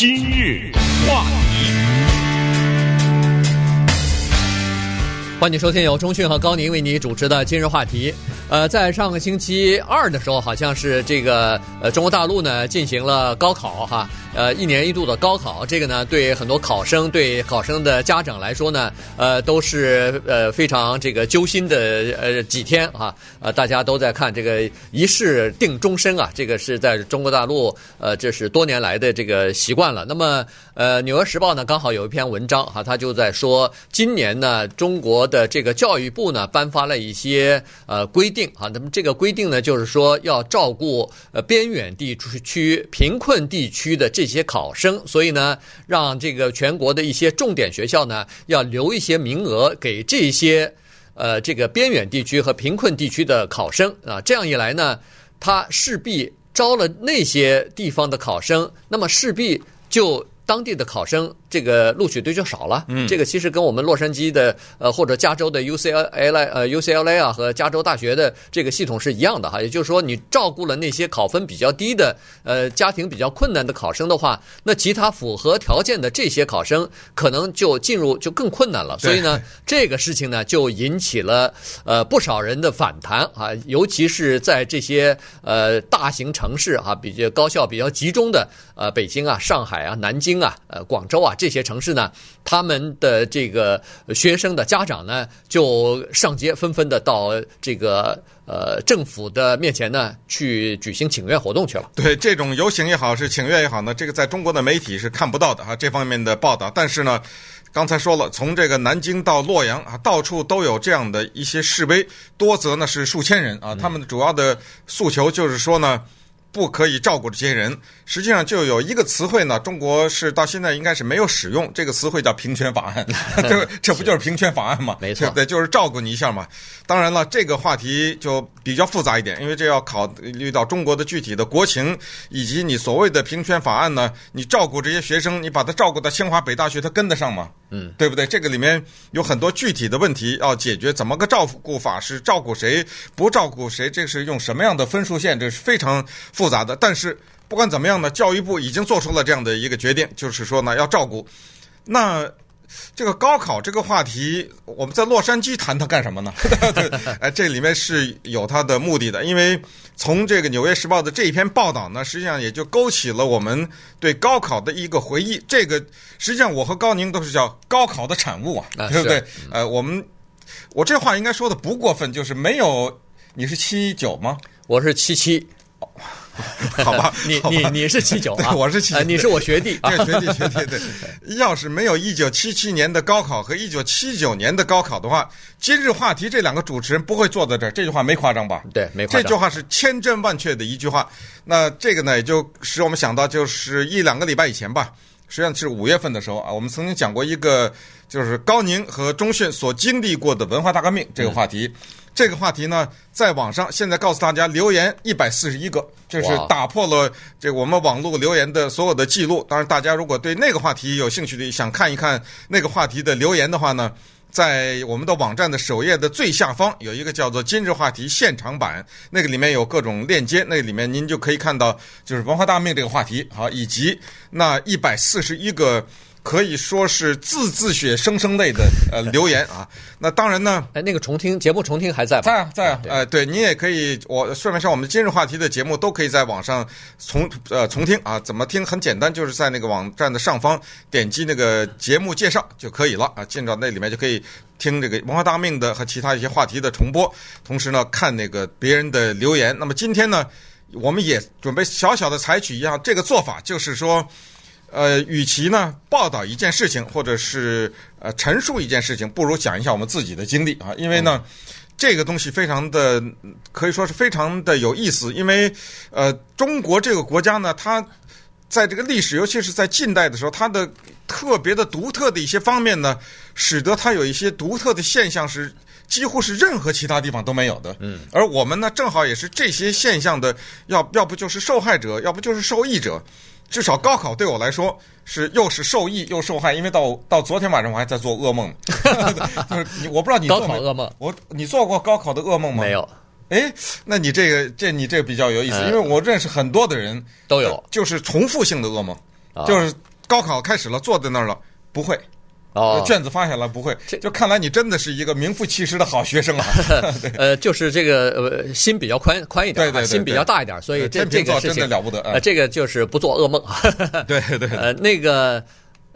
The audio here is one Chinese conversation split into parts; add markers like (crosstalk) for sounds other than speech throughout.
今日话题，欢迎收听由中讯和高宁为你主持的今日话题。呃，在上个星期二的时候，好像是这个呃中国大陆呢进行了高考哈，呃一年一度的高考，这个呢对很多考生对考生的家长来说呢，呃都是呃非常这个揪心的呃几天啊，呃大家都在看这个一试定终身啊，这个是在中国大陆呃这是多年来的这个习惯了。那么呃《纽约时报》呢刚好有一篇文章哈，他就在说今年呢中国的这个教育部呢颁发了一些呃规定。啊，那么这个规定呢，就是说要照顾呃边远地区、贫困地区的这些考生，所以呢，让这个全国的一些重点学校呢，要留一些名额给这些呃这个边远地区和贫困地区的考生啊。这样一来呢，他势必招了那些地方的考生，那么势必就当地的考生。这个录取率就少了，嗯，这个其实跟我们洛杉矶的呃或者加州的 UCLA 呃 UCLA 啊和加州大学的这个系统是一样的哈，也就是说你照顾了那些考分比较低的呃家庭比较困难的考生的话，那其他符合条件的这些考生可能就进入就更困难了，所以呢这个事情呢就引起了呃不少人的反弹啊，尤其是在这些呃大型城市啊比较高校比较集中的呃北京啊上海啊南京啊呃广州啊。这些城市呢，他们的这个学生的家长呢，就上街纷纷的到这个呃政府的面前呢，去举行请愿活动去了。对，这种游行也好，是请愿也好呢，这个在中国的媒体是看不到的啊，这方面的报道。但是呢，刚才说了，从这个南京到洛阳啊，到处都有这样的一些示威，多则呢是数千人啊，他们主要的诉求就是说呢。不可以照顾这些人，实际上就有一个词汇呢，中国是到现在应该是没有使用这个词汇，叫平权法案。(laughs) 这这不就是平权法案吗？没错，对，就是照顾你一下嘛。当然了，这个话题就比较复杂一点，因为这要考虑到中国的具体的国情，以及你所谓的平权法案呢，你照顾这些学生，你把他照顾到清华北大学，他跟得上吗？嗯，对不对？这个里面有很多具体的问题要解决，怎么个照顾法？是照顾谁？不照顾谁？这是用什么样的分数线？这是非常复杂的。但是不管怎么样呢，教育部已经做出了这样的一个决定，就是说呢，要照顾。那这个高考这个话题，我们在洛杉矶谈它干什么呢？(laughs) 哎，这里面是有它的目的的，因为从这个《纽约时报》的这一篇报道呢，实际上也就勾起了我们对高考的一个回忆。这个实际上我和高宁都是叫高考的产物啊，对不对？呃，我们我这话应该说的不过分，就是没有，你是七九吗？我是七七。(laughs) (laughs) 好吧，你你你是七九啊，(laughs) 我是七九，你是我学弟，对学弟学弟对。要是没有一九七七年的高考和一九七九年的高考的话，今日话题这两个主持人不会坐在这儿。这句话没夸张吧？对，没夸张。这句话是千真万确的一句话。那这个呢，也就使我们想到，就是一两个礼拜以前吧，实际上是五月份的时候啊，我们曾经讲过一个，就是高宁和中讯所经历过的文化大革命这个话题。嗯这个话题呢，在网上现在告诉大家，留言一百四十一个，就是打破了这我们网络留言的所有的记录。当然，大家如果对那个话题有兴趣的，想看一看那个话题的留言的话呢，在我们的网站的首页的最下方有一个叫做“今日话题现场版”，那个里面有各种链接，那个里面您就可以看到，就是文化大革命这个话题，好，以及那一百四十一个。可以说是字字血生生泪的呃留言啊，(laughs) 那当然呢，哎，那个重听节目重听还在吗？在啊，在啊，哎，对，你也可以，我顺便上，我们今日话题的节目都可以在网上重呃重听啊，怎么听？很简单，就是在那个网站的上方点击那个节目介绍就可以了啊，进到那里面就可以听这个文化大革命的和其他一些话题的重播，同时呢看那个别人的留言。那么今天呢，我们也准备小小的采取一样这个做法，就是说。呃，与其呢报道一件事情，或者是呃陈述一件事情，不如讲一下我们自己的经历啊。因为呢，这个东西非常的可以说是非常的有意思。因为呃，中国这个国家呢，它在这个历史，尤其是在近代的时候，它的特别的独特的一些方面呢，使得它有一些独特的现象是几乎是任何其他地方都没有的。嗯，而我们呢，正好也是这些现象的，要要不就是受害者，要不就是受益者。至少高考对我来说是又是受益又受害，因为到到昨天晚上我还在做噩梦，(laughs) 就是你我不知道你做高考噩梦，我你做过高考的噩梦吗？没有。哎，那你这个这你这个比较有意思，因为我认识很多的人都有，就是重复性的噩梦，就是高考开始了，坐在那儿了，不会。哦，卷子发下来不会，就看来你真的是一个名副其实的好学生啊。(laughs) 呃，就是这个呃心比较宽宽一点，对对对，心比较大一点，所以这这个事情真的了不得。呃，这个就是不做噩梦。(laughs) 对对。呃，那个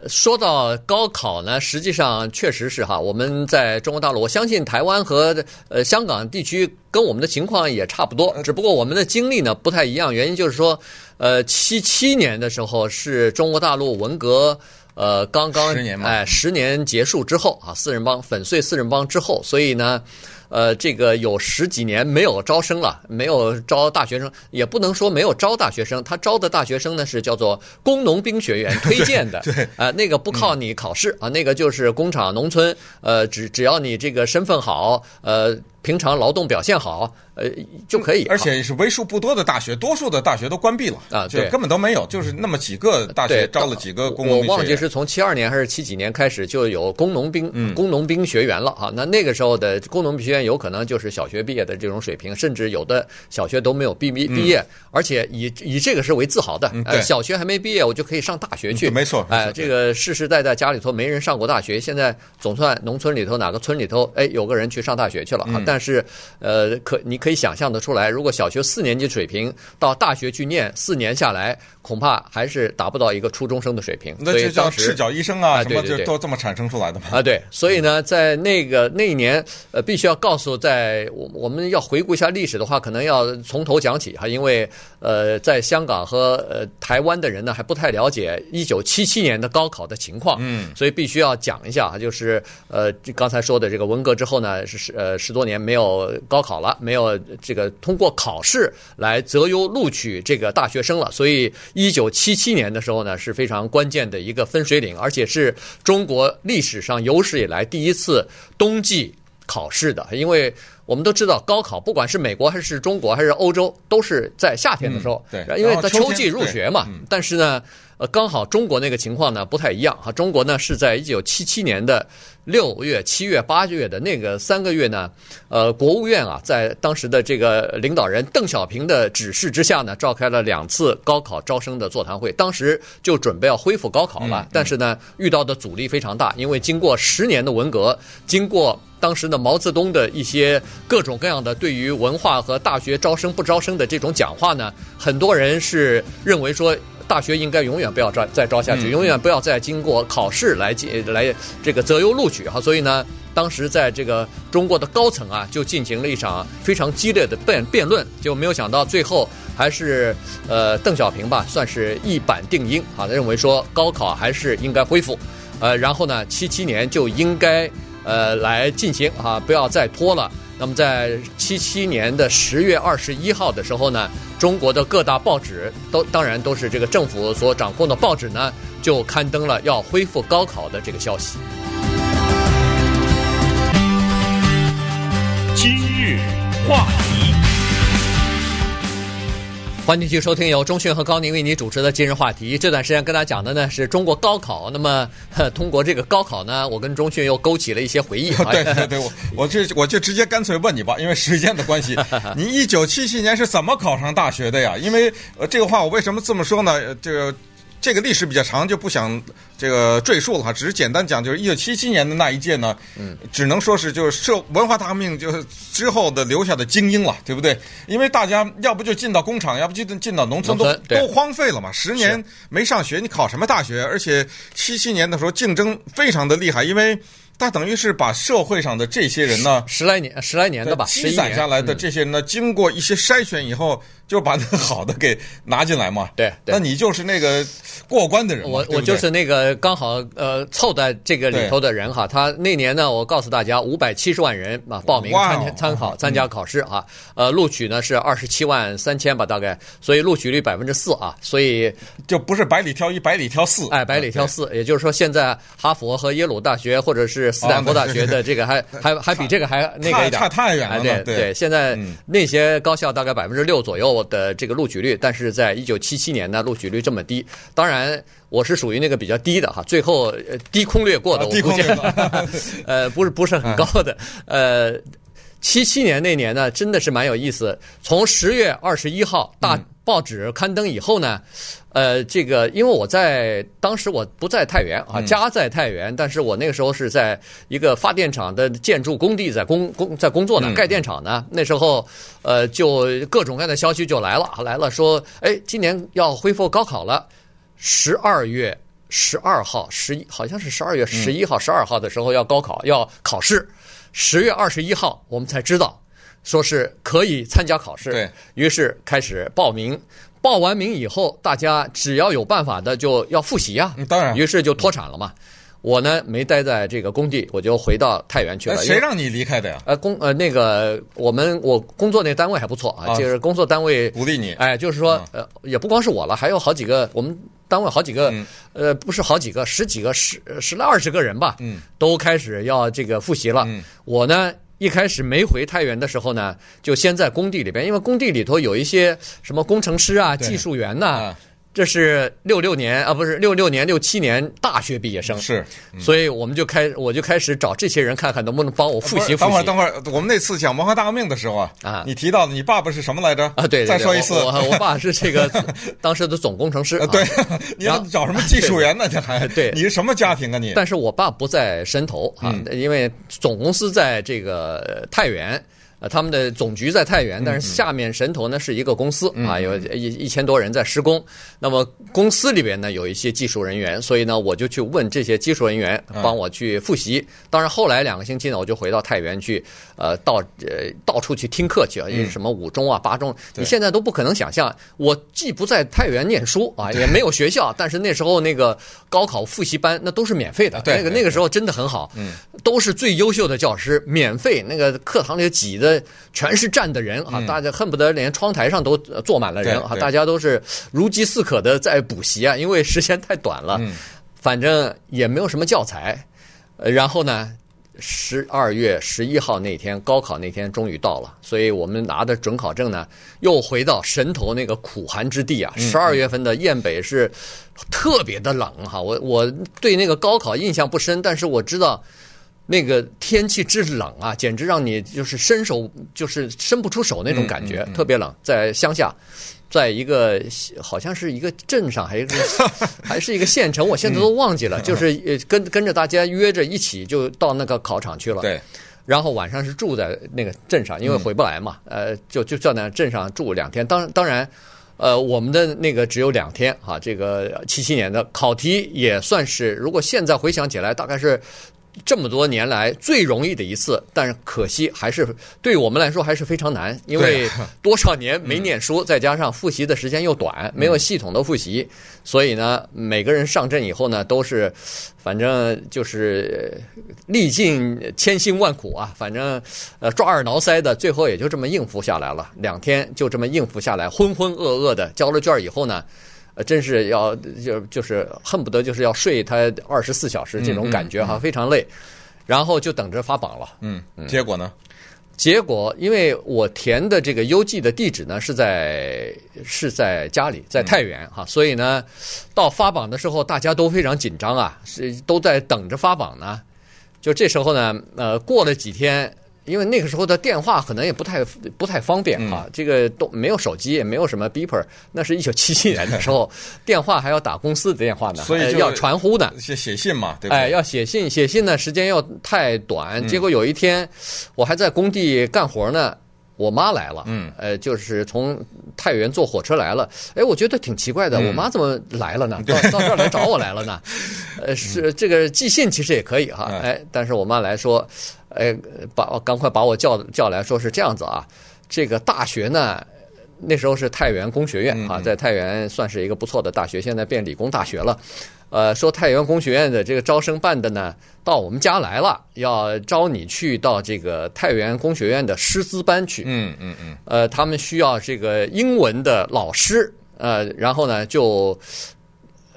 说到高考呢，实际上确实是哈，我们在中国大陆，我相信台湾和呃香港地区跟我们的情况也差不多，只不过我们的经历呢不太一样。原因就是说，呃，七七年的时候是中国大陆文革。呃，刚刚哎，十年结束之后啊，四人帮粉碎四人帮之后，所以呢。呃，这个有十几年没有招生了，没有招大学生，也不能说没有招大学生。他招的大学生呢是叫做工农兵学员 (laughs) 推荐的，对，对呃，那个不靠你考试、嗯、啊，那个就是工厂农村，呃，只只要你这个身份好，呃，平常劳动表现好，呃，就可以。而且是为数不多的大学，多数的大学都关闭了啊，对，根本都没有，就是那么几个大学招了几个工农兵学。我忘记是从七二年还是七几年开始就有工农兵、嗯、工农兵学员了啊。那那个时候的工农兵学员有可能就是小。学毕业的这种水平，甚至有的小学都没有毕毕毕业，而且以以这个是为自豪的。呃，小学还没毕业，我就可以上大学去。没错，哎，这个世世代代家里头没人上过大学，现在总算农村里头哪个村里头，哎，有个人去上大学去了啊。但但是，呃，可你可以想象得出来，如果小学四年级水平到大学去念四年下来，恐怕还是达不到一个初中生的水平。那就叫赤脚医生啊，什么就都这么产生出来的嘛。啊，对，所以呢，在那个那一年，呃，必须要告诉在。我我们要回顾一下历史的话，可能要从头讲起哈，因为呃，在香港和呃台湾的人呢还不太了解一九七七年的高考的情况，嗯，所以必须要讲一下哈，就是呃刚才说的这个文革之后呢，是呃十多年没有高考了，没有这个通过考试来择优录取这个大学生了，所以一九七七年的时候呢是非常关键的一个分水岭，而且是中国历史上有史以来第一次冬季考试的，因为。我们都知道，高考不管是美国还是中国还是欧洲，都是在夏天的时候，嗯、对，因为它秋季入学嘛。但是呢，呃，刚好中国那个情况呢不太一样哈。中国呢是在一九七七年的六月、七月、八月的那个三个月呢，呃，国务院啊，在当时的这个领导人邓小平的指示之下呢，召开了两次高考招生的座谈会。当时就准备要恢复高考了，但是呢，遇到的阻力非常大，因为经过十年的文革，经过。当时的毛泽东的一些各种各样的对于文化和大学招生不招生的这种讲话呢，很多人是认为说大学应该永远不要招再招下去，永远不要再经过考试来进来这个择优录取哈。所以呢，当时在这个中国的高层啊，就进行了一场非常激烈的辩辩论，就没有想到最后还是呃邓小平吧，算是一板定音啊，认为说高考还是应该恢复，呃，然后呢，七七年就应该。呃，来进行啊，不要再拖了。那么，在七七年的十月二十一号的时候呢，中国的各大报纸都当然都是这个政府所掌控的报纸呢，就刊登了要恢复高考的这个消息。今日话题。欢迎继续收听由中讯和高宁为您主持的今日话题。这段时间跟大家讲的呢是中国高考。那么 (laughs) 通过这个高考呢，我跟中讯又勾起了一些回忆。(laughs) 对对对，我我就我就直接干脆问你吧，因为时间的关系，(laughs) 你一九七七年是怎么考上大学的呀？因为呃，这个话我为什么这么说呢？这个。这个历史比较长，就不想这个赘述了哈，只是简单讲，就是一九七七年的那一届呢，嗯，只能说是就是社文化大革命就是之后的留下的精英了，对不对？因为大家要不就进到工厂，要不就进到农村，都都荒废了嘛，十年没上学，你考什么大学？而且七七年的时候竞争非常的厉害，因为。他等于是把社会上的这些人呢，十来年、十来年的吧，积攒下来的这些人呢，嗯、经过一些筛选以后，就把那好的给拿进来嘛。(laughs) 对，对那你就是那个过关的人。我我就是那个刚好呃凑在这个里头的人哈。他那年呢，我告诉大家，五百七十万人啊报名参参考参加考试啊，呃，录取呢是二十七万三千吧，大概，所以录取率百分之四啊，所以就不是百里挑一，百里挑四。哎，百里挑四，也就是说，现在哈佛和耶鲁大学或者是。是斯坦福大学的这个还还还比这个还那个一点，差太远了。对对，现在那些高校大概百分之六左右的这个录取率，但是在一九七七年呢，录取率这么低。当然，我是属于那个比较低的哈，最后低空掠过的，我估计，(laughs) 呃，不是不是很高的。呃，七七年那年呢，真的是蛮有意思。从十月二十一号大报纸刊登以后呢。呃，这个因为我在当时我不在太原啊，嗯家在太原，但是我那个时候是在一个发电厂的建筑工地在工工在工作呢，嗯盖电厂呢。那时候呃，就各种各样的消息就来了，来了说，哎，今年要恢复高考了，十二月十二号、十一好像是十二月十一号、十二号的时候要高考要考试，十月二十一号我们才知道，说是可以参加考试，对于是开始报名。报完名以后，大家只要有办法的就要复习呀、嗯当然于是就脱产了嘛。我呢没待在这个工地，我就回到太原去了。谁让你离开的呀？呃工呃那个我们我工作那单位还不错啊，啊就是工作单位鼓励你哎，就是说啊呃也不光是我了，还有好几个我们单位好几个嗯呃不是好几个十几个十十来二十个人吧，嗯，都开始要这个复习了。嗯我呢。一开始没回太原的时候呢，就先在工地里边，因为工地里头有一些什么工程师啊、技术员呐、啊这是六六年啊，不是六六年、六七年大学毕业生，是，所以我们就开，我就开始找这些人看看能不能帮我复习复习。等会儿，等会儿，我们那次讲文化大革命的时候啊，啊你提到的你爸爸是什么来着？啊，对，对再说一次。我我我爸是这个 (laughs) 当时的总工程师。啊，对啊，(laughs) 你要找什么技术员呢？你还对你是什么家庭啊？你但是我爸不在汕头啊，嗯因为总公司在这个呃太原。呃，他们的总局在太原，但是下面神头呢是一个公司啊，有一一千多人在施工。那么公司里边呢有一些技术人员，所以呢我就去问这些技术人员帮我去复习。当然后来两个星期呢，我就回到太原去，呃，到呃到处去听课去啊，因为什么五中啊、八中，你现在都不可能想象。我既不在太原念书啊，也没有学校，但是那时候那个高考复习班那都是免费的，对那个那个时候真的很好，都是最优秀的教师，免费。那个课堂里挤的全是站的人啊，大家恨不得连窗台上都坐满了人啊，大家都是如饥似渴的在补习啊，(laughs) 因为时间太短了，反正也没有什么教材。呃，然后呢，十二月十一号那天，高考那天终于到了，所以我们拿的准考证呢，又回到神头那个苦寒之地啊。十二月份的雁北是特别的冷哈，我我对那个高考印象不深，但是我知道。那个天气之冷啊，简直让你就是伸手就是伸不出手那种感觉，嗯嗯嗯、特别冷。在乡下，在一个好像是一个镇上，还是 (laughs) 还是一个县城，我现在都忘记了。嗯、就是跟跟着大家约着一起就到那个考场去了。对。然后晚上是住在那个镇上，因为回不来嘛，嗯、呃，就就在那镇上住两天。当当然，呃，我们的那个只有两天啊。这个七七年的考题也算是，如果现在回想起来，大概是。这么多年来最容易的一次，但是可惜还是对我们来说还是非常难，因为多少年没念书，再加上复习的时间又短，没有系统的复习，所以呢，每个人上阵以后呢，都是反正就是历尽千辛万苦啊，反正呃抓耳挠腮的，最后也就这么应付下来了，两天就这么应付下来，浑浑噩噩的交了卷以后呢。呃，真是要就就是恨不得就是要睡他二十四小时这种感觉哈，非常累，然后就等着发榜了。嗯，结果呢？结果因为我填的这个邮寄的地址呢是在是在家里，在太原哈，所以呢，到发榜的时候大家都非常紧张啊，是都在等着发榜呢。就这时候呢，呃，过了几天。因为那个时候的电话可能也不太不太方便哈，这个都没有手机，也没有什么 beeper，那是一九七七年的时候，(laughs) 电话还要打公司的电话呢，所以要传呼的，写写信嘛，对吧？哎，要写信，写信呢时间又太短，结果有一天我还在工地干活呢，我妈来了，嗯，呃，就是从太原坐火车来了，哎，我觉得挺奇怪的，我妈怎么来了呢？(laughs) 到到这儿来找我来了呢？呃，是这个寄信其实也可以哈，哎，但是我妈来说。哎，把我赶快把我叫叫来说是这样子啊，这个大学呢，那时候是太原工学院啊，在太原算是一个不错的大学，现在变理工大学了。呃，说太原工学院的这个招生办的呢，到我们家来了，要招你去到这个太原工学院的师资班去。嗯嗯嗯。呃，他们需要这个英文的老师，呃，然后呢就。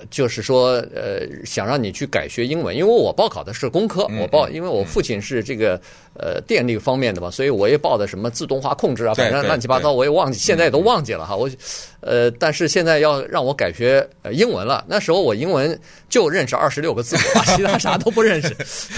就是说，呃，想让你去改学英文，因为我报考的是工科，我报，因为我父亲是这个呃电力方面的嘛，所以我也报的什么自动化控制啊，反正乱七八糟，我也忘记，现在也都忘记了哈。我，呃，但是现在要让我改学英文了，那时候我英文就认识二十六个字母，(laughs) 其他啥都不认识，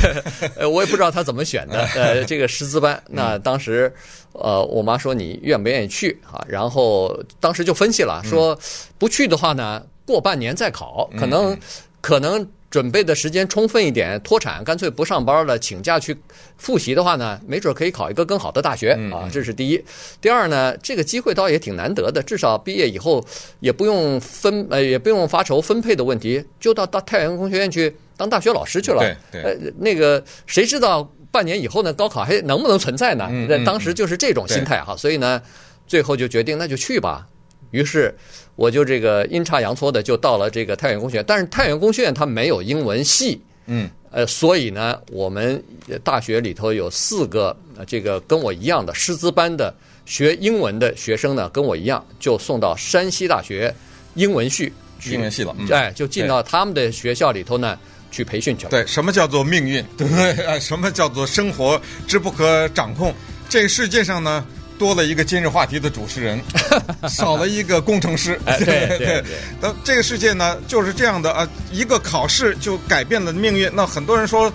(laughs) 呃，我也不知道他怎么选的，(laughs) 呃，这个师资班，那当时，呃，我妈说你愿不愿意去啊？然后当时就分析了，说不去的话呢。过半年再考，可能、嗯、可能。准备的时间充分一点，脱产干脆不上班了，请假去复习的话呢，没准可以考一个更好的大学啊，这是第一。第二呢，这个机会倒也挺难得的，至少毕业以后也不用分呃，也不用发愁分配的问题，就到到太原工学院去当大学老师去了。对对。呃，那个谁知道半年以后呢，高考还能不能存在呢？那当时就是这种心态哈，所以呢，最后就决定那就去吧。于是。我就这个阴差阳错的就到了这个太原工学院，但是太原工学院它没有英文系，嗯，呃，所以呢，我们大学里头有四个这个跟我一样的师资班的学英文的学生呢，跟我一样就送到山西大学英文系，英文系了，哎，就进到他们的学校里头呢去培训去了。对，什么叫做命运？(laughs) 对不对？啊，什么叫做生活之不可掌控？这个世界上呢？多了一个今日话题的主持人，(laughs) 少了一个工程师。对 (laughs) 对对，那这个世界呢就是这样的啊，一个考试就改变了命运。那很多人说，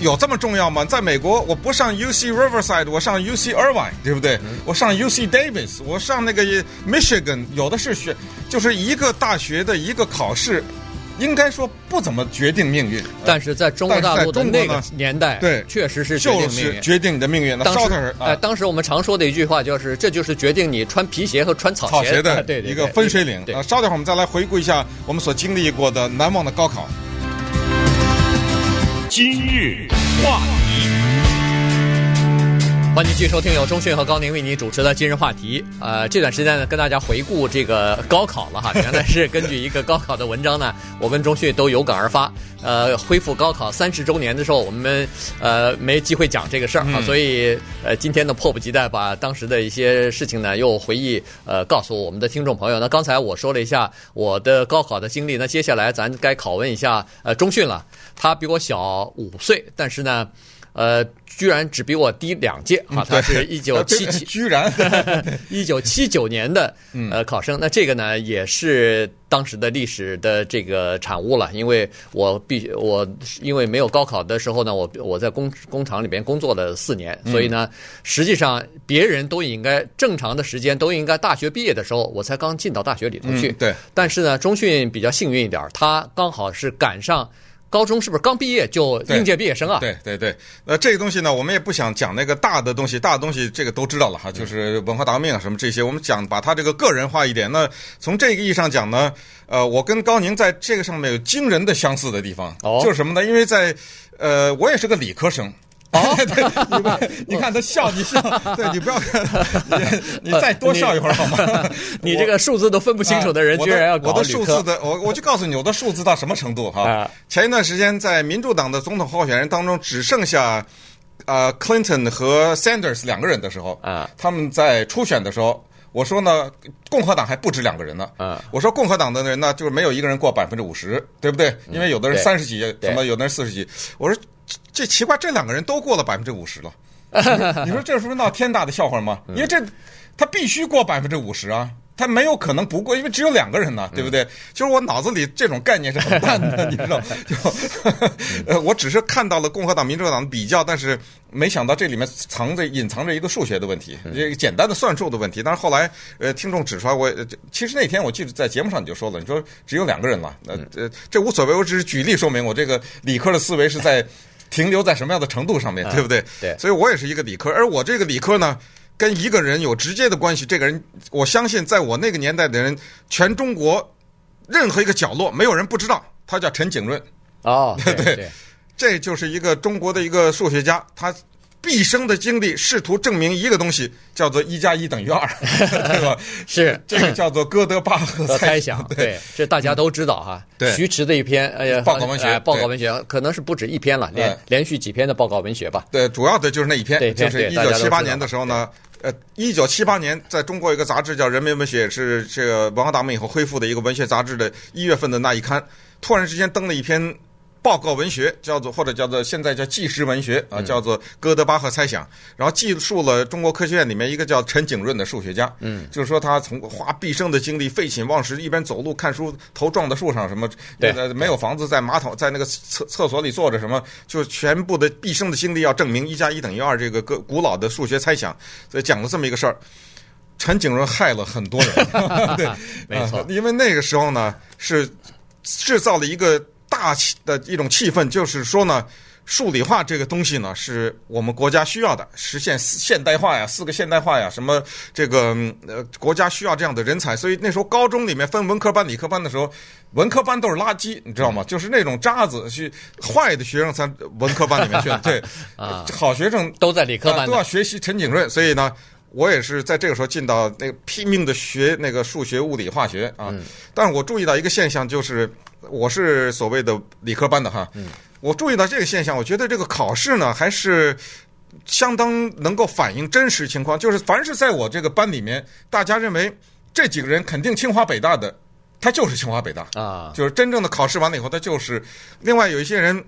有这么重要吗？在美国，我不上 UC Riverside，我上 UC Irvine，对不对？我上 UC Davis，我上那个 Michigan，有的是学，就是一个大学的一个考试。应该说不怎么决定命运，但是在中国大陆的那个年代，对，确实是决定命运，决定你的命运。那当时，哎，当时我们常说的一句话就是，这就是决定你穿皮鞋和穿草鞋的一个分水岭。啊，稍等会儿我们再来回顾一下我们所经历过的难忘的高考。今日话题。欢迎继续收听由中讯和高宁为你主持的今日话题。呃，这段时间呢，跟大家回顾这个高考了哈。原来是根据一个高考的文章呢，我跟中讯都有感而发。呃，恢复高考三十周年的时候，我们呃没机会讲这个事儿啊，所以呃今天呢迫不及待把当时的一些事情呢又回忆呃告诉我们的听众朋友。那刚才我说了一下我的高考的经历，那接下来咱该拷问一下呃中讯了。他比我小五岁，但是呢。呃，居然只比我低两届啊！他是 (laughs) 一九七七，(laughs) 居然 (laughs) 一九七九年的呃考生。那这个呢，也是当时的历史的这个产物了。因为我必须我因为没有高考的时候呢，我我在工工厂里边工作了四年，所以呢，实际上别人都应该正常的时间都应该大学毕业的时候，我才刚进到大学里头去。对，但是呢，中讯比较幸运一点，他刚好是赶上。高中是不是刚毕业就应届毕业生啊？对对对，那这个东西呢，我们也不想讲那个大的东西，大的东西这个都知道了哈，就是文化大革命啊什么这些，我们讲把它这个个人化一点。那从这个意义上讲呢，呃，我跟高宁在这个上面有惊人的相似的地方，哦，就是什么呢？因为在呃，我也是个理科生。哦，(laughs) 对，你不，你看他笑，你笑，(laughs) 对，你不要看，你你再多笑一会儿好吗？(laughs) 你这个数字都分不清楚的人，居然要搞我的数字的，我我就告诉你，我的数字到什么程度哈？前一段时间在民主党的总统候选人当中，只剩下呃 Clinton 和 Sanders 两个人的时候，啊，他们在初选的时候，我说呢，共和党还不止两个人呢，啊，我说共和党的人呢，就是没有一个人过百分之五十，对不对？因为有的人三十几，什么有的人四十几，我说。这奇怪，这两个人都过了百分之五十了，(laughs) 你说这是不是闹天大的笑话吗？因为这他必须过百分之五十啊，他没有可能不过，因为只有两个人呢，对不对？就是我脑子里这种概念是很淡的，(laughs) 你知道？就呃，我只是看到了共和党、民主党的比较，但是没想到这里面藏着、隐藏着一个数学的问题，这个简单的算术的问题。但是后来呃，听众指出来，我其实那天我记得在节目上你就说了，你说只有两个人了，呃，这这无所谓，我只是举例说明我这个理科的思维是在。停留在什么样的程度上面，对不对？对，所以我也是一个理科，而我这个理科呢，跟一个人有直接的关系。这个人，我相信在我那个年代的人，全中国任何一个角落没有人不知道，他叫陈景润。哦，对 (laughs) 对，对，这就是一个中国的一个数学家，他。毕生的精力试图证明一个东西，叫做一加一等于二，(laughs) 对吧？是这个叫做哥德巴赫 (laughs) 猜想。对，这大家都知道哈。对，徐迟的一篇哎呀报告文学，报告文学可能是不止一篇了，连连续几篇的报告文学吧。对，主要的就是那一篇，就是一九七八年的时候呢，呃，一九七八年在中国有一个杂志叫《人民文学》，是这个文化大革命以后恢复的一个文学杂志的一月份的那一刊，突然之间登了一篇。报告文学叫做或者叫做现在叫纪实文学啊，叫做哥德巴赫猜想，然后记述了中国科学院里面一个叫陈景润的数学家，嗯，就是说他从花毕生的精力废寝忘食，一边走路看书，头撞在树上什么，对，没有房子，在马桶在那个厕厕所里坐着什么，就全部的毕生的精力要证明一加一等于二这个个古老的数学猜想，所以讲了这么一个事儿。陈景润害了很多人，(laughs) 对，没错，因为那个时候呢是制造了一个大气的一种气氛，就是说呢。数理化这个东西呢，是我们国家需要的，实现现代化呀，四个现代化呀，什么这个呃，国家需要这样的人才。所以那时候高中里面分文科班、理科班的时候，文科班都是垃圾，你知道吗？就是那种渣子，去坏的学生才文科班里面去。对，啊，好学生都在理科班，都要学习陈景润。所以呢，我也是在这个时候进到那个拼命的学那个数学、物理、化学啊。但是我注意到一个现象，就是我是所谓的理科班的哈。嗯。我注意到这个现象，我觉得这个考试呢，还是相当能够反映真实情况。就是凡是在我这个班里面，大家认为这几个人肯定清华北大的，他就是清华北大啊。就是真正的考试完了以后，他就是。另外有一些人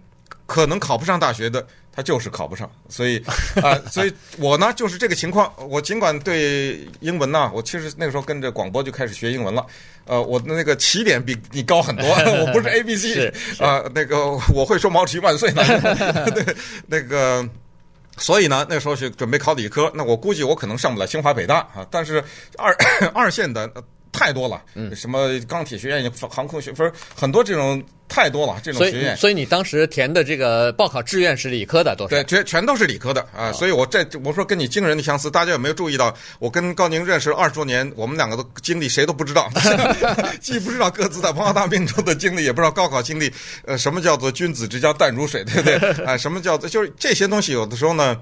可能考不上大学的。他就是考不上，所以 (laughs) 啊、呃，所以我呢就是这个情况。我尽管对英文呢，我其实那个时候跟着广播就开始学英文了。呃，我的那个起点比你高很多，(laughs) 我不是 (laughs) A B C 啊、呃，那个我会说毛主席万岁呢。对，那个，所以呢，那时候是准备考理科，那我估计我可能上不了清华北大啊。但是二 (coughs) 二线的太多了，嗯什么钢铁学院、航空学分很多这种。太多了，这种学院。所以你当时填的这个报考志愿是理科的，都是对，全全都是理科的啊。所以我这我说跟你惊人的相似，大家有没有注意到？我跟高宁认识二十多年，我们两个的经历谁都不知道，(laughs) 既不知道各自在文化大革命中的经历，也不知道高考经历。呃，什么叫做君子之交淡如水，对不对？(laughs) 啊，什么叫做就是这些东西？有的时候呢。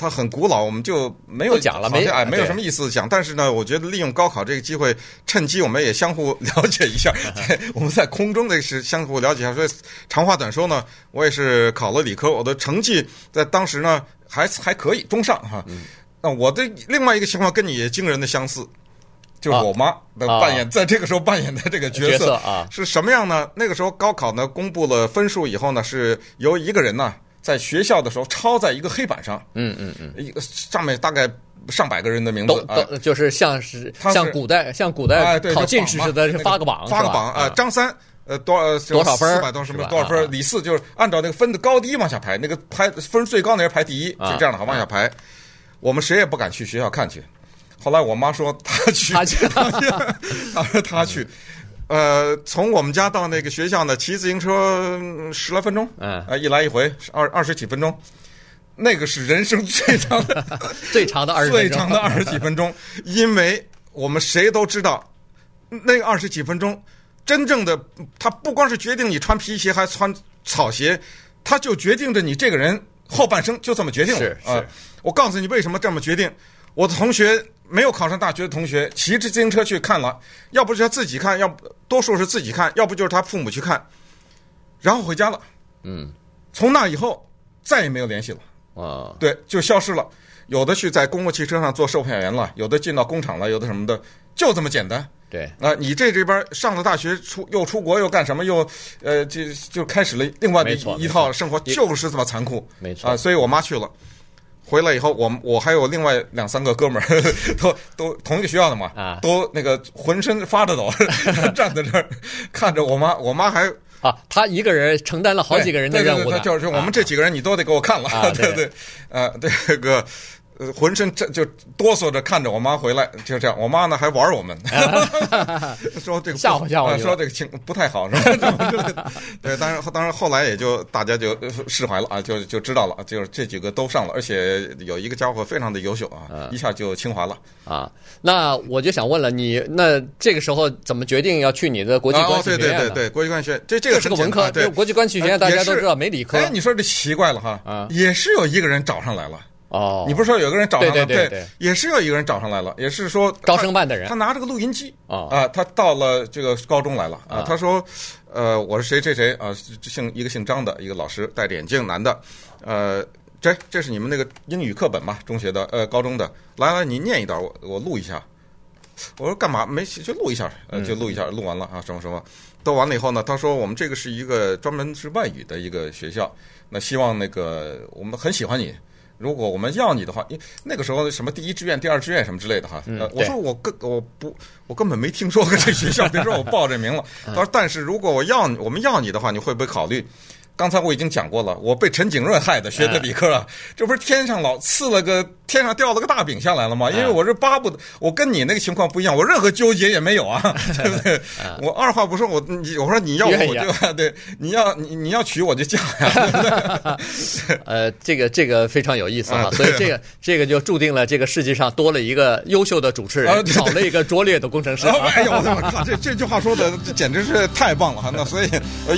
它很古老，我们就没有讲了，没哎，没有什么意思讲。但是呢，我觉得利用高考这个机会，趁机我们也相互 (laughs) 了解一下。我们在空中的是相互了解一下。所以长话短说呢，我也是考了理科，我的成绩在当时呢还还可以，中上哈。那我的另外一个情况跟你也惊人的相似，就是我妈的扮演，在这个时候扮演的这个角色啊是什么样呢？那个时候高考呢公布了分数以后呢，是由一个人呢。在学校的时候，抄在一个黑板上，嗯嗯嗯，一个上面大概上百个人的名字，都都就是像是像古代像古代考进士似的，发个榜发个榜啊，张三呃多多少分四百多什么多少分，李四就是按照那个分的高低往下排，那个排分最高那人排第一，就这样的，好往下排。我们谁也不敢去学校看去，后来我妈说她去，她去，(laughs) 她说她去。呃，从我们家到那个学校呢，骑自行车十来分钟，嗯，啊，一来一回二二十几分钟，那个是人生最长的 (laughs) 最长的二十最长的二十几分钟，因为我们谁都知道，那个二十几分钟，真正的他不光是决定你穿皮鞋还穿草鞋，他就决定着你这个人后半生就这么决定了。是是，我告诉你为什么这么决定，我的同学。没有考上大学的同学骑着自行车去看了，要不是他自己看，要不多数是自己看，要不就是他父母去看，然后回家了。嗯，从那以后再也没有联系了。啊，对，就消失了。有的去在公共汽车上做售票员了，有的进到工厂了，有的什么的，就这么简单。对，啊，你这这边上了大学出又出国又干什么又呃就就开始了另外的一套生活，就是这么残酷。没错啊，所以我妈去了。回来以后，我我还有另外两三个哥们儿，(laughs) 都都同一个学校的嘛，啊，都那个浑身发着抖，(laughs) 站在这儿 (laughs) 看着我妈，我妈还啊，他一个人承担了好几个人的任务，就是我们这几个人你都得给我看了，啊、对。对，呃，这个。呃，浑身这就哆嗦着看着我妈回来，就这样。我妈呢还玩我们，(laughs) (laughs) 说这个吓唬吓唬，说这个情不太好，是吧？(laughs) 对，当然当然后来也就大家就释怀了啊，就就知道了，就是这几个都上了，而且有一个家伙非常的优秀啊，一下就清华了啊。那我就想问了，你那这个时候怎么决定要去你的国际关系学院？对对对对，国际关系学院这这个是个文科，对国际关系学院大家都知道没理科。哎，你说这奇怪了哈，啊，也是有一个人找上来了。哦，你不是说有个人找上来了？对对对，也是有一个人找上来了，也是说招生办的人，他拿着个录音机啊，他到了这个高中来了啊，他说，呃，我是谁谁谁啊，姓一个姓张的一个老师，戴着眼镜，男的，呃，这这是你们那个英语课本嘛，中学的，呃，高中的，来来，你念一段，我我录一下。我说干嘛？没就录一下，呃，就录一下，录完了啊，什么什么，都完了以后呢，他说我们这个是一个专门是外语的一个学校，那希望那个我们很喜欢你。如果我们要你的话，因那个时候什么第一志愿、第二志愿什么之类的哈，嗯，我说我根我不我根本没听说过这学校，别说我报这名了。他说，但是如果我要我们要你的话，你会不会考虑？刚才我已经讲过了，我被陈景润害的，学的理科啊，这不是天上老赐了个天上掉了个大饼下来了吗，因为我是巴不得，我跟你那个情况不一样，我任何纠结也没有啊，(laughs) (laughs) 对不对？我二话不说，我你我说你要我就对，对，你要你你要娶我就嫁呀。(laughs) 呃，这个这个非常有意思啊，所以这个这个就注定了这个世界上多了一个优秀的主持人，少了一个拙劣的工程师。哎呦我的妈！这这句话说的这简直是太棒了哈！那所以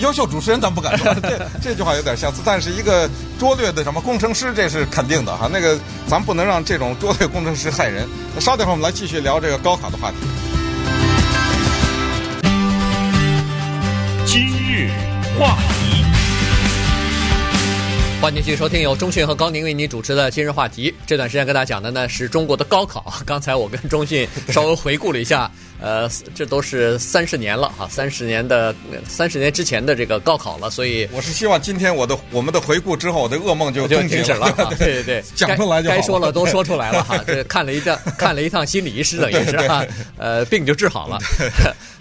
优秀主持人咱不敢说，这这句话有点相似，但是一个拙劣的什么工程师这是肯定的哈。那个咱不能让这种拙劣工程师害人。那稍等会儿我们来继续聊这个高考的话题。今日话题。欢迎继续收听由中讯和高宁为您主持的今日话题。这段时间跟大家讲的呢是中国的高考。(laughs) 刚才我跟中讯稍微回顾了一下。呃，这都是三十年了哈，三十年的三十年之前的这个高考了，所以我是希望今天我的我们的回顾之后，我的噩梦就就停止了。(laughs) 对对对，讲出来就好该说了都说出来了哈。(laughs) 这看了一趟看了一趟心理医师等于 (laughs) 是哈，呃，病就治好了。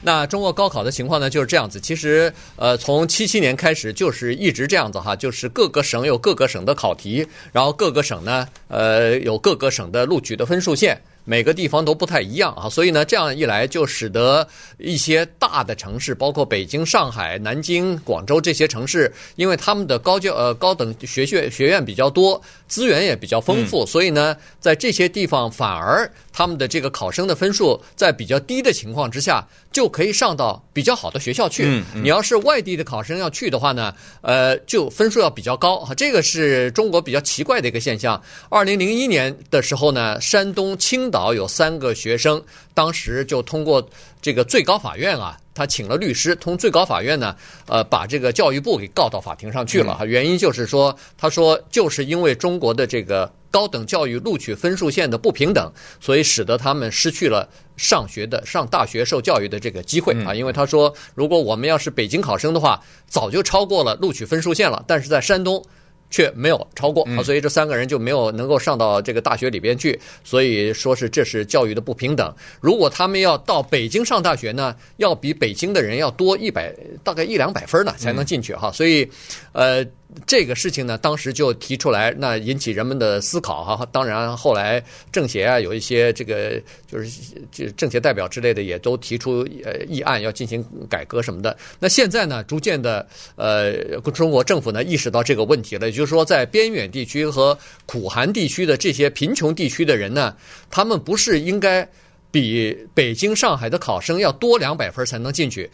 那中国高考的情况呢就是这样子，其实呃从七七年开始就是一直这样子哈，就是各个省有各个省的考题，然后各个省呢呃有各个省的录取的分数线。每个地方都不太一样啊，所以呢，这样一来就使得一些大的城市，包括北京、上海、南京、广州这些城市，因为他们的高教呃高等学学学院比较多，资源也比较丰富，所以呢，在这些地方反而他们的这个考生的分数在比较低的情况之下，就可以上到比较好的学校去。你要是外地的考生要去的话呢，呃，就分数要比较高。这个是中国比较奇怪的一个现象。二零零一年的时候呢，山东青岛有三个学生，当时就通过这个最高法院啊，他请了律师，通最高法院呢，呃，把这个教育部给告到法庭上去了。原因就是说，他说就是因为中国的这个高等教育录取分数线的不平等，所以使得他们失去了上学的、上大学受教育的这个机会啊。因为他说，如果我们要是北京考生的话，早就超过了录取分数线了，但是在山东。却没有超过啊，所以这三个人就没有能够上到这个大学里边去，所以说是这是教育的不平等。如果他们要到北京上大学呢，要比北京的人要多一百，大概一两百分呢才能进去哈。所以，呃。这个事情呢，当时就提出来，那引起人们的思考哈。当然，后来政协啊，有一些这个就是就政协代表之类的，也都提出呃议案要进行改革什么的。那现在呢，逐渐的呃，中国政府呢意识到这个问题了，也就是说，在边远地区和苦寒地区的这些贫穷地区的人呢，他们不是应该比北京、上海的考生要多两百分才能进去。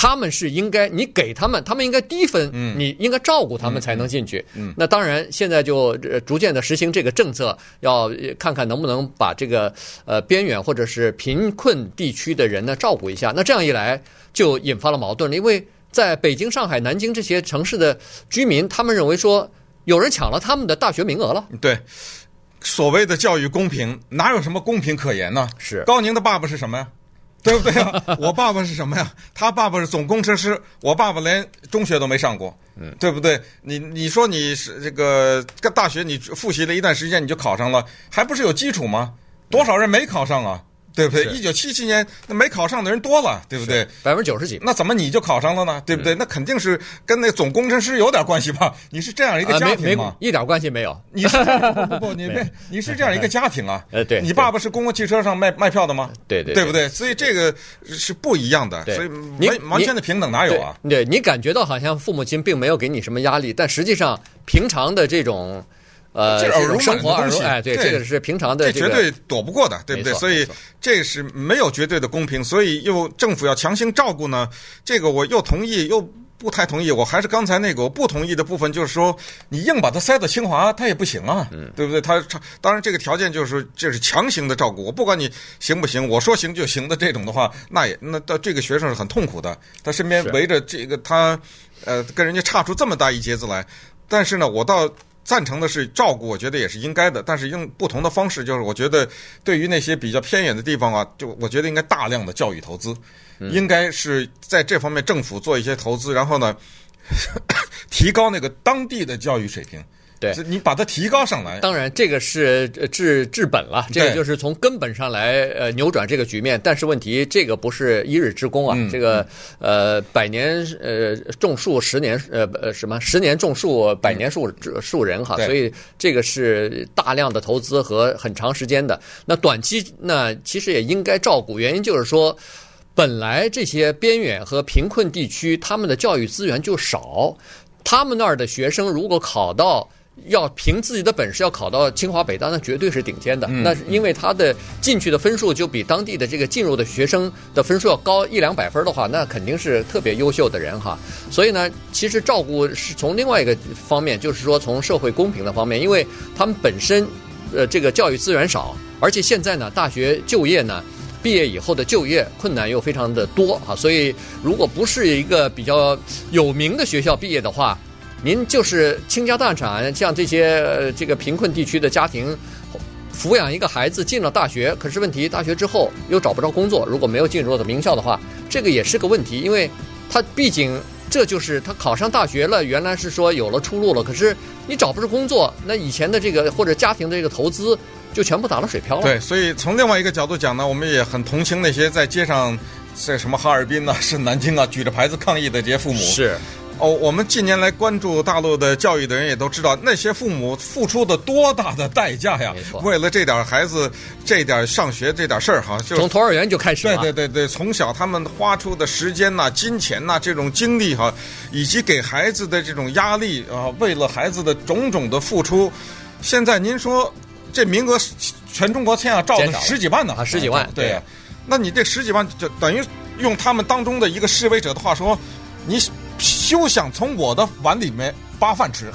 他们是应该你给他们，他们应该低分，你应该照顾他们才能进去。那当然，现在就逐渐的实行这个政策，要看看能不能把这个呃边远或者是贫困地区的人呢照顾一下。那这样一来，就引发了矛盾了，因为在北京、上海、南京这些城市的居民，他们认为说有人抢了他们的大学名额了。对，所谓的教育公平，哪有什么公平可言呢？是高宁的爸爸是什么呀？(laughs) 对不对啊？我爸爸是什么呀？他爸爸是总工程师，我爸爸连中学都没上过，嗯，对不对？你你说你是这个个大学，你复习了一段时间你就考上了，还不是有基础吗？多少人没考上啊？对不对？一九七七年那没考上的人多了，对不对？百分之九十几。那怎么你就考上了呢？对不对？那肯定是跟那总工程师有点关系吧？(laughs) 你是这样一个家庭吗？一点关系没有。你是不不 (laughs) 不，你别你是这样一个家庭啊？呃，对。你爸爸是公共汽车上卖卖票的吗？对对，对不对？所以这个是不一样的。所以完完全的平等哪有啊？对，你感觉到好像父母亲并没有给你什么压力，但实际上平常的这种。呃，这耳濡生活的东西，哎，对，这个是平常的，这绝对躲不过的，对不对？所以这是没有绝对的公平，所以又政府要强行照顾呢，这个我又同意又不太同意。我还是刚才那个我不同意的部分，就是说你硬把它塞到清华，它也不行啊，对不对？他当然这个条件就是这是强行的照顾，我不管你行不行，我说行就行的这种的话，那也那到这个学生是很痛苦的，他身边围着这个他，呃，跟人家差出这么大一截子来，但是呢，我倒。赞成的是照顾，我觉得也是应该的，但是用不同的方式。就是我觉得，对于那些比较偏远的地方啊，就我觉得应该大量的教育投资，应该是在这方面政府做一些投资，然后呢，(coughs) 提高那个当地的教育水平。对你把它提高上来。当然，这个是呃治治本了，这个就是从根本上来呃扭转这个局面。但是问题，这个不是一日之功啊，嗯、这个呃百年呃种树，十年呃呃什么十年种树，百年树树人哈，所以这个是大量的投资和很长时间的。那短期那其实也应该照顾，原因就是说。本来这些边远和贫困地区，他们的教育资源就少，他们那儿的学生如果考到要凭自己的本事要考到清华北大，那绝对是顶尖的。那是因为他的进去的分数就比当地的这个进入的学生的分数要高一两百分的话，那肯定是特别优秀的人哈。所以呢，其实照顾是从另外一个方面，就是说从社会公平的方面，因为他们本身呃这个教育资源少，而且现在呢大学就业呢。毕业以后的就业困难又非常的多啊，所以如果不是一个比较有名的学校毕业的话，您就是倾家荡产，像这些这个贫困地区的家庭，抚养一个孩子进了大学，可是问题大学之后又找不着工作，如果没有进入的名校的话，这个也是个问题，因为他毕竟这就是他考上大学了，原来是说有了出路了，可是你找不着工作，那以前的这个或者家庭的这个投资。就全部打了水漂了。对，所以从另外一个角度讲呢，我们也很同情那些在街上，在什么哈尔滨呐、啊、(laughs) 是南京啊，举着牌子抗议的这些父母。是，哦，我们近年来关注大陆的教育的人也都知道，那些父母付出的多大的代价呀！为了这点孩子，这点上学这点事儿哈，就从托儿园就开始了。对对对对，从小他们花出的时间呐、金钱呐、这种精力哈，以及给孩子的这种压力啊，为了孩子的种种的付出，现在您说。这名额全中国现在招了十几万呢，啊，十几万，对，对，那你这十几万就等于用他们当中的一个示威者的话说，你就想从我的碗里面扒饭吃，